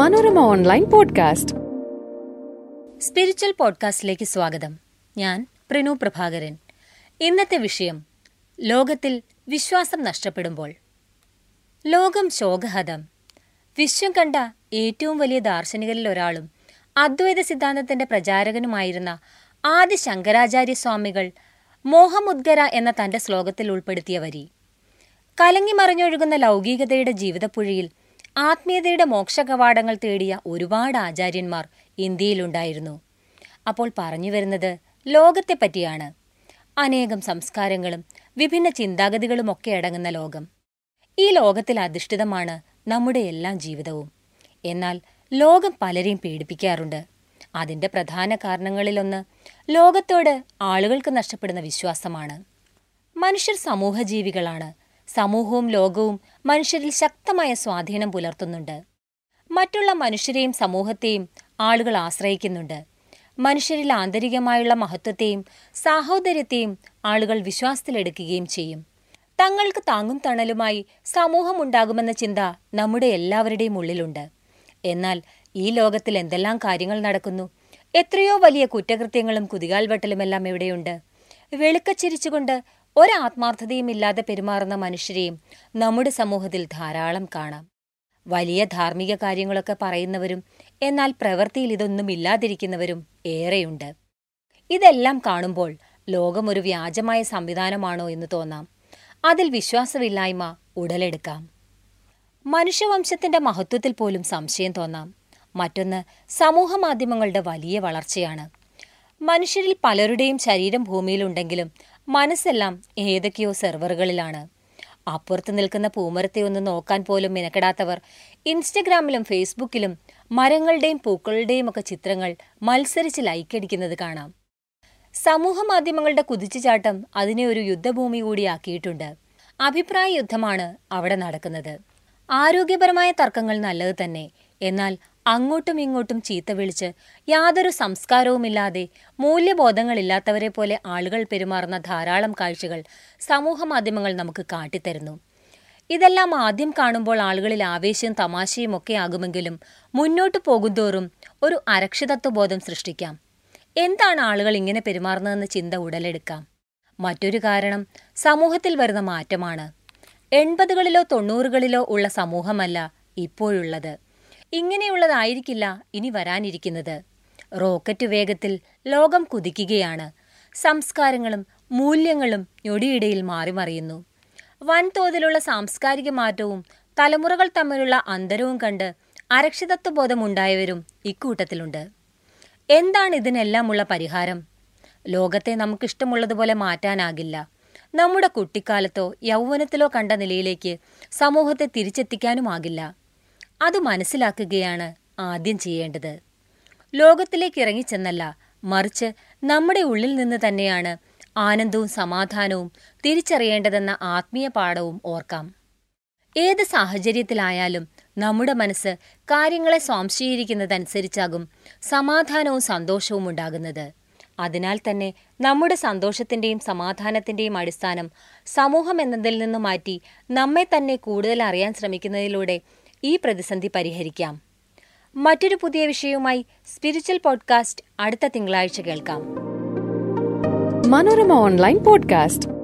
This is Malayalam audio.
Manorama online podcast. സ്പിരിച്വൽ പോഡ്കാസ്റ്റിലേക്ക് സ്വാഗതം. ഞാൻ പ്രിനു പ്രഭാകരൻ. ഇന്നത്തെ വിഷയം ലോകത്തിൽ വിശ്വാസം നഷ്ടപ്പെടുമ്പോൾ. ലോകം ശോകഹതം. വിശ്വം കണ്ട ഏറ്റവും വലിയ ദാർശനികരിൽ ഒരാളും അദ്വൈത സിദ്ധാന്തത്തിന്റെ പ്രചാരകനുമായിരുന്ന ആദി ശങ്കരാചാര്യ സ്വാമികൾ മോഹമുദ്ഗര എന്ന തന്റെ ശ്ലോകത്തിൽ ഉൾപ്പെടുത്തിയ വരി കലങ്ങി മറിഞ്ഞൊഴുകുന്ന ലൗകികതയുടെ ജീവിതപ്പുഴയിൽ ആത്മീയതയുടെ മോക്ഷകവാടങ്ങൾ തേടിയ ഒരുപാട് ആചാര്യന്മാർ ഇന്ത്യയിലുണ്ടായിരുന്നു. അപ്പോൾ പറഞ്ഞു വരുന്നത് ലോകത്തെ പറ്റിയാണ് അനേകം സംസ്കാരങ്ങളും വിഭിന്ന ചിന്താഗതികളുമൊക്കെ അടങ്ങുന്ന ലോകം. ഈ ലോകത്തിൽ അധിഷ്ഠിതമാണ് നമ്മുടെ എല്ലാം ജീവിതവും. എന്നാൽ ലോകം പലരെയും പീഡിപ്പിക്കാറുണ്ട് അതിന്റെ പ്രധാന കാരണങ്ങളിലൊന്ന് ലോകത്തോട് ആളുകൾക്ക് നഷ്ടപ്പെടുന്ന വിശ്വാസമാണ്. മനുഷ്യർ സമൂഹജീവികളാണ്. സമൂഹവും ലോകവും മനുഷ്യരിൽ ശക്തമായ സ്വാധീനം പുലർത്തുന്നുണ്ട്. മറ്റുള്ള മനുഷ്യരെയും സമൂഹത്തെയും ആളുകൾ ആശ്രയിക്കുന്നുണ്ട്. മനുഷ്യരിൽ ആന്തരികമായുള്ള മഹത്വത്തെയും സാഹോദര്യത്തെയും ആളുകൾ വിശ്വാസത്തിലെടുക്കുകയും ചെയ്യും. തങ്ങൾക്ക് താങ്ങും തണലുമായി സമൂഹമുണ്ടാകുമെന്ന ചിന്ത നമ്മുടെ എല്ലാവരുടെയും ഉള്ളിലുണ്ട്. എന്നാൽ ഈ ലോകത്തിൽ എന്തെല്ലാം കാര്യങ്ങൾ നടക്കുന്നു? എത്രയോ വലിയ കുറ്റകൃത്യങ്ങളും കുതികാൽവെട്ടലുമെല്ലാം എവിടെയുണ്ട് വെളുക്കച്ചിരിച്ചുകൊണ്ട് ഒരാത്മാർത്ഥതയും ഇല്ലാതെ പെരുമാറുന്ന മനുഷ്യരെയും നമ്മുടെ സമൂഹത്തിൽ ധാരാളം കാണാം. വലിയ ധാർമ്മിക കാര്യങ്ങളൊക്കെ പറയുന്നവരും എന്നാൽ പ്രവൃത്തിയിൽ ഇതൊന്നും ഇല്ലാതിരിക്കുന്നവരും ഏറെയുണ്ട്. ഇതെല്ലാം കാണുമ്പോൾ ലോകം ഒരു വ്യാജമായ സംവിധാനമാണോ എന്ന് തോന്നാം. അതിൽ വിശ്വാസമില്ലായ്മ ഉടലെടുക്കാം. മനുഷ്യവംശത്തിന്റെ മഹത്വത്തിൽ പോലും സംശയം തോന്നാം. മറ്റൊന്ന് സമൂഹ മാധ്യമങ്ങളുടെ വലിയ വളർച്ചയാണ്. മനുഷ്യരിൽ പലരുടെയും ശരീരം ഭൂമിയിലുണ്ടെങ്കിലും മനസ്സെല്ലാം ഏതൊക്കെയോ സെർവറുകളിലാണ്. അപ്പുറത്ത് നിൽക്കുന്ന പൂമരത്തെ ഒന്ന് നോക്കാൻ പോലും മെനക്കെടാത്തവർ ഇൻസ്റ്റഗ്രാമിലും ഫേസ്ബുക്കിലും മരങ്ങളുടെയും പൂക്കളുടെയും ഒക്കെ ചിത്രങ്ങൾ മത്സരിച്ച് ലൈക്കടിക്കുന്നത് കാണാം. സമൂഹ മാധ്യമങ്ങളുടെ കുതിച്ചുചാട്ടം അതിനെ ഒരു യുദ്ധഭൂമി കൂടിയാക്കിയിട്ടുണ്ട് അഭിപ്രായ യുദ്ധമാണ് അവിടെ നടക്കുന്നത്. ആരോഗ്യപരമായ തർക്കങ്ങൾ നല്ലത് തന്നെ. എന്നാൽ അങ്ങോട്ടും ഇങ്ങോട്ടും ചീത്ത വിളിച്ച് യാതൊരു സംസ്കാരവുമില്ലാതെ മൂല്യബോധങ്ങളില്ലാത്തവരെ പോലെ ആളുകൾ പെരുമാറുന്ന ധാരാളം കാഴ്ചകൾ സമൂഹമാധ്യമങ്ങൾ നമുക്ക് കാട്ടിത്തരുന്നു. ഇതെല്ലാം ആദ്യം കാണുമ്പോൾ ആളുകളിൽ ആവേശവും തമാശയും ഒക്കെ ആകുമെങ്കിലും മുന്നോട്ടു പോകുന്തോറും ഒരു അരക്ഷിതത്വബോധം സൃഷ്ടിക്കാം. എന്താണ് ആളുകൾ ഇങ്ങനെ പെരുമാറുന്നതെന്ന ചിന്ത ഉടലെടുക്കാം? മറ്റൊരു കാരണം സമൂഹത്തിൽ വരുന്ന മാറ്റമാണ്. എൺപതുകളിലോ തൊണ്ണൂറുകളിലോ ഉള്ള സമൂഹമല്ല ഇപ്പോഴുള്ളത്. ഇങ്ങനെയുള്ളതായിരിക്കില്ല ഇനി വരാനിരിക്കുന്നത്. റോക്കറ്റ് വേഗത്തിൽ ലോകം കുതിക്കുകയാണ്. സംസ്കാരങ്ങളും മൂല്യങ്ങളും ഞൊടിയിടയിൽ മാറിമറിയുന്നു വൻതോതിലുള്ള സാംസ്കാരിക മാറ്റവും തലമുറകൾ തമ്മിലുള്ള അന്തരവും കണ്ട് അരക്ഷിതത്വബോധമുണ്ടായവരും ഇക്കൂട്ടത്തിലുണ്ട്. എന്താണ് ഇതിനെല്ലാമുള്ള പരിഹാരം? ലോകത്തെ നമുക്കിഷ്ടമുള്ളതുപോലെ മാറ്റാനാകില്ല. നമ്മുടെ കുട്ടിക്കാലത്തോ യൗവനത്തിലോ കണ്ട നിലയിലേക്ക് സമൂഹത്തെ തിരിച്ചെത്തിക്കാനുമാകില്ല. അത് മനസ്സിലാക്കുകയാണ് ആദ്യം ചെയ്യേണ്ടത്. ലോകത്തിലേക്ക് ഇറങ്ങിച്ചെന്നല്ല മറിച്ച് നമ്മുടെ ഉള്ളിൽ നിന്ന് തന്നെയാണ് ആനന്ദവും സമാധാനവും തിരിച്ചറിയേണ്ടതെന്ന ആത്മീയ പാഠവും ഓർക്കാം. ഏത് സാഹചര്യത്തിലായാലും നമ്മുടെ മനസ്സ് കാര്യങ്ങളെ സ്വാംശീകരിക്കുന്നതനുസരിച്ചാകും സമാധാനവും സന്തോഷവും ഉണ്ടാകുന്നത്. അതിനാൽ തന്നെ നമ്മുടെ സന്തോഷത്തിന്റെയും സമാധാനത്തിന്റെയും അടിസ്ഥാനം സമൂഹം എന്നതിൽ നിന്ന് മാറ്റി നമ്മെ തന്നെ കൂടുതൽ അറിയാൻ ശ്രമിക്കുന്നതിലൂടെ ഈ പ്രതിസന്ധി പരിഹരിക്കാം. മറ്റൊരു പുതിയ വിഷയവുമായി സ്പിരിച്വൽ പോഡ്കാസ്റ്റ് അടുത്ത തിങ്കളാഴ്ച കേൾക്കാം. Manorama online podcast.